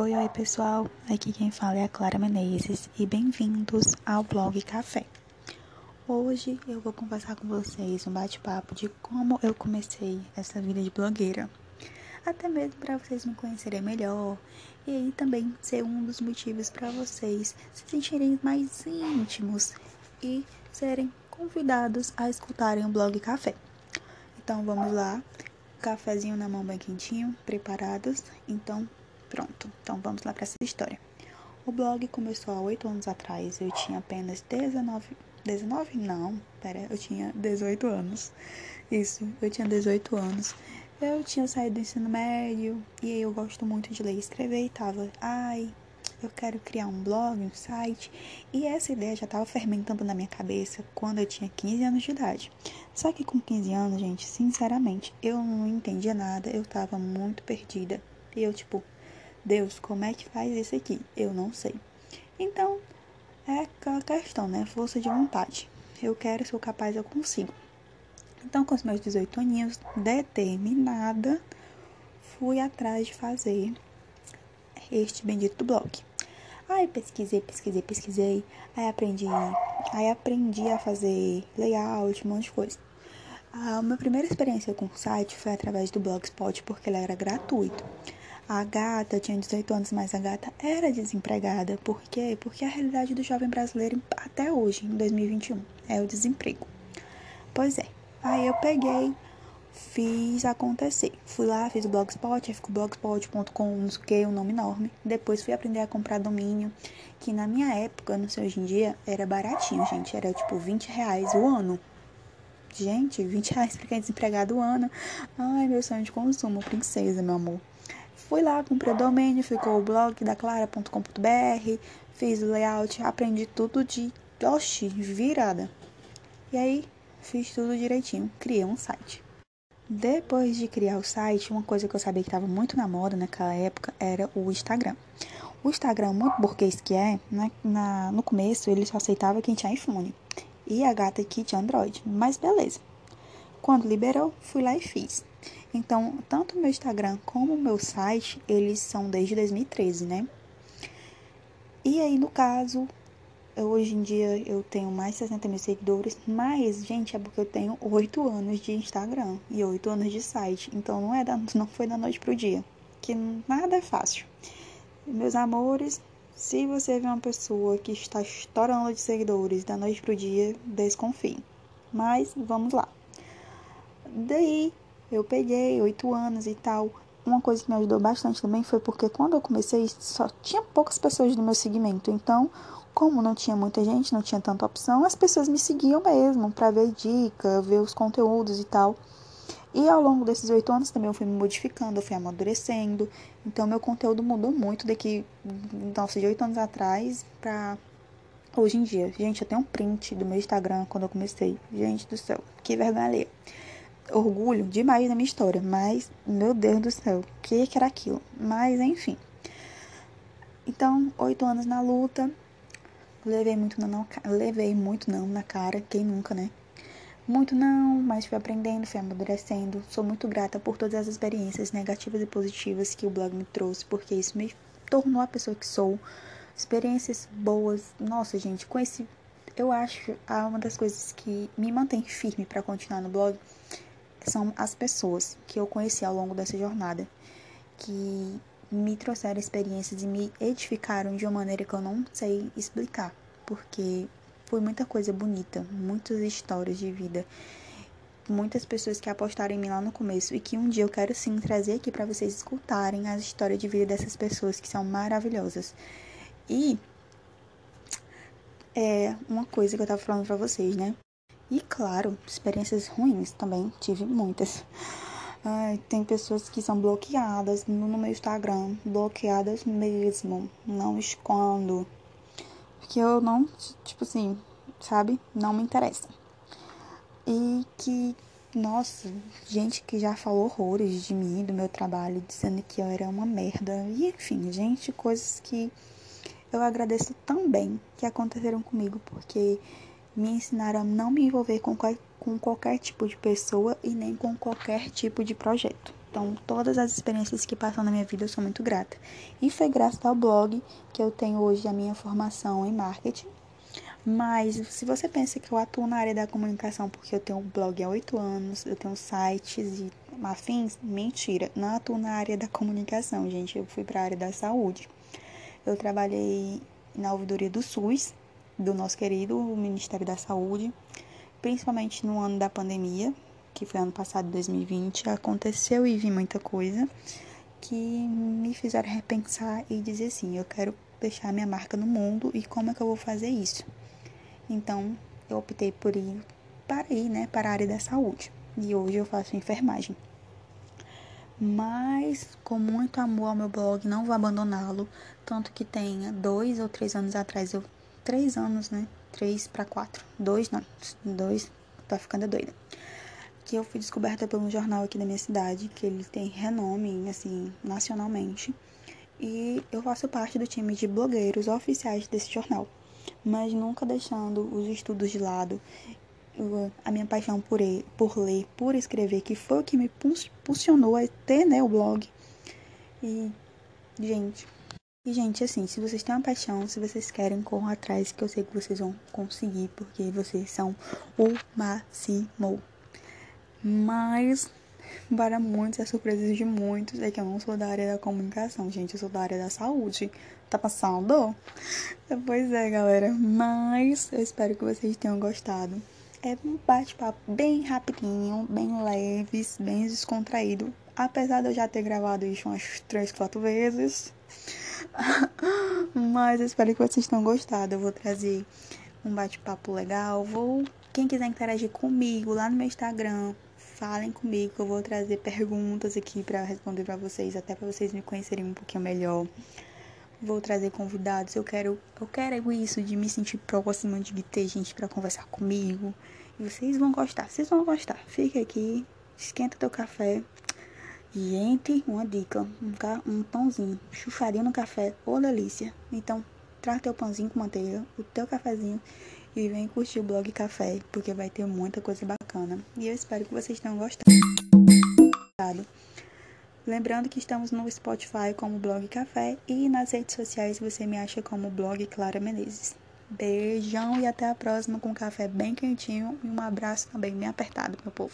Oi, oi pessoal, aqui quem fala é a Clara Menezes e bem-vindos ao blog Café. Hoje eu vou conversar com vocês um bate-papo de como eu comecei essa vida de blogueira, até mesmo para vocês me conhecerem melhor e aí também ser um dos motivos para vocês se sentirem mais íntimos e serem convidados a escutarem o blog Café. Então vamos lá, cafezinho na mão bem quentinho, preparados? Então Pronto, então vamos lá para essa história. O blog começou há oito anos atrás. Eu tinha apenas 19. 19? Não, pera, eu tinha 18 anos. Isso, eu tinha 18 anos. Eu tinha saído do ensino médio e eu gosto muito de ler e escrever e tava, ai, eu quero criar um blog, um site. E essa ideia já estava fermentando na minha cabeça quando eu tinha 15 anos de idade. Só que com 15 anos, gente, sinceramente, eu não entendia nada, eu tava muito perdida. E eu, tipo, Deus, como é que faz isso aqui? Eu não sei. Então, é aquela questão, né? Força de vontade. Eu quero, sou capaz, eu consigo. Então, com os meus 18 aninhos, determinada, fui atrás de fazer este bendito blog. Aí pesquisei, pesquisei, pesquisei, aí aprendi, aí aprendi a fazer layout, um monte de coisa. A minha primeira experiência com o site foi através do Blogspot, porque ele era gratuito. A gata tinha 18 anos, mas a gata era desempregada. Por quê? Porque a realidade do jovem brasileiro até hoje, em 2021, é o desemprego. Pois é. Aí eu peguei, fiz acontecer. Fui lá, fiz o blogspot, aí ficou blogspot.com, não sei o que, um nome enorme. Depois fui aprender a comprar domínio, que na minha época, não sei hoje em dia, era baratinho, gente. Era tipo 20 reais o ano. Gente, 20 reais pra quem é desempregado o ano. Ai, meu sonho de consumo, princesa, meu amor. Fui lá, comprei o domínio, ficou o blog da clara.com.br, fiz o layout, aprendi tudo de oxi, virada. E aí, fiz tudo direitinho, criei um site. Depois de criar o site, uma coisa que eu sabia que estava muito na moda naquela época era o Instagram. O Instagram, muito burguês que é, né, na, no começo ele só aceitava quem tinha iPhone e a gata aqui tinha Android, mas beleza. Quando liberou, fui lá e fiz. Então, tanto o meu Instagram como o meu site, eles são desde 2013, né? E aí, no caso, hoje em dia eu tenho mais de 60 mil seguidores, mas, gente, é porque eu tenho 8 anos de Instagram e 8 anos de site. Então, não, é da, não foi da noite pro dia, que nada é fácil. Meus amores, se você vê uma pessoa que está estourando de seguidores da noite pro dia, desconfie. Mas, vamos lá. Daí, eu peguei oito anos e tal. Uma coisa que me ajudou bastante também foi porque quando eu comecei só tinha poucas pessoas no meu segmento. Então, como não tinha muita gente, não tinha tanta opção, as pessoas me seguiam mesmo para ver dica, ver os conteúdos e tal. E ao longo desses oito anos também eu fui me modificando, eu fui amadurecendo. Então meu conteúdo mudou muito daqui, nossa, de oito anos atrás pra hoje em dia. Gente, eu tenho um print do meu Instagram quando eu comecei. Gente do céu, que vergonha orgulho demais na minha história, mas, meu Deus do céu, o que, que era aquilo? Mas, enfim. Então, oito anos na luta, levei muito não, levei muito não na cara, quem nunca, né? Muito não, mas fui aprendendo, fui amadurecendo. Sou muito grata por todas as experiências negativas e positivas que o blog me trouxe, porque isso me tornou a pessoa que sou. Experiências boas. Nossa, gente, com esse eu acho uma das coisas que me mantém firme para continuar no blog são as pessoas que eu conheci ao longo dessa jornada, que me trouxeram experiências e me edificaram de uma maneira que eu não sei explicar, porque foi muita coisa bonita, muitas histórias de vida, muitas pessoas que apostaram em mim lá no começo e que um dia eu quero sim trazer aqui para vocês escutarem as histórias de vida dessas pessoas que são maravilhosas. E é uma coisa que eu tava falando para vocês, né? E claro, experiências ruins também, tive muitas. Ai, tem pessoas que são bloqueadas no meu Instagram, bloqueadas mesmo, não escondo. Porque eu não, tipo assim, sabe? Não me interessa. E que, nossa, gente que já falou horrores de mim, do meu trabalho, dizendo que eu era uma merda. E enfim, gente, coisas que eu agradeço também que aconteceram comigo, porque me ensinaram a não me envolver com, qual, com qualquer tipo de pessoa e nem com qualquer tipo de projeto. Então, todas as experiências que passam na minha vida eu sou muito grata. E foi graças ao blog que eu tenho hoje a minha formação em marketing. Mas se você pensa que eu atuo na área da comunicação porque eu tenho um blog há oito anos, eu tenho sites e afins, mentira. Não atuo na área da comunicação, gente. Eu fui para a área da saúde. Eu trabalhei na ouvidoria do SUS, do nosso querido Ministério da Saúde, principalmente no ano da pandemia, que foi ano passado, 2020, aconteceu e vi muita coisa que me fizeram repensar e dizer assim: eu quero deixar minha marca no mundo e como é que eu vou fazer isso? Então, eu optei por ir para ir, né, para a área da saúde. E hoje eu faço enfermagem. Mas com muito amor ao meu blog, não vou abandoná-lo. Tanto que tem dois ou três anos atrás, eu. Três anos, né? Três para quatro. Dois, não. Dois, tá ficando doida que eu fui descoberta por um jornal aqui da minha cidade, que ele tem renome, assim, nacionalmente. E eu faço parte do time de blogueiros oficiais desse jornal, mas nunca deixando os estudos de lado. a minha paixão por, ele, por ler, por escrever, que foi o que me impulsionou a ter né, o blog. E, gente, e, gente, assim, se vocês têm uma paixão, se vocês querem, corram atrás, que eu sei que vocês vão conseguir, porque vocês são o máximo. Mas, para muitos, é surpresa de muitos, é que eu não sou da área da comunicação, gente, eu sou da área da saúde. Tá passando? Pois é, galera. Mas eu espero que vocês tenham gostado. É um bate-papo bem rapidinho, bem leves, bem descontraído. Apesar de eu já ter gravado isso umas três, quatro vezes. Mas eu espero que vocês tenham gostado. Eu vou trazer um bate-papo legal. Vou. Quem quiser interagir comigo lá no meu Instagram, falem comigo que eu vou trazer perguntas aqui para responder para vocês, até para vocês me conhecerem um pouquinho melhor. Vou trazer convidados, eu quero, eu quero isso de me sentir próxima, de ter gente para conversar comigo. E vocês vão gostar, vocês vão gostar. Fica aqui, esquenta teu café. Gente, uma dica, um, um pãozinho, chucharia no café, ô delícia. Então, traz teu pãozinho com manteiga, o teu cafezinho e vem curtir o blog Café, porque vai ter muita coisa bacana. E eu espero que vocês tenham gostado. Lembrando que estamos no Spotify como Blog Café e nas redes sociais você me acha como Blog Clara Menezes. Beijão e até a próxima com um café bem quentinho e um abraço também bem apertado, meu povo.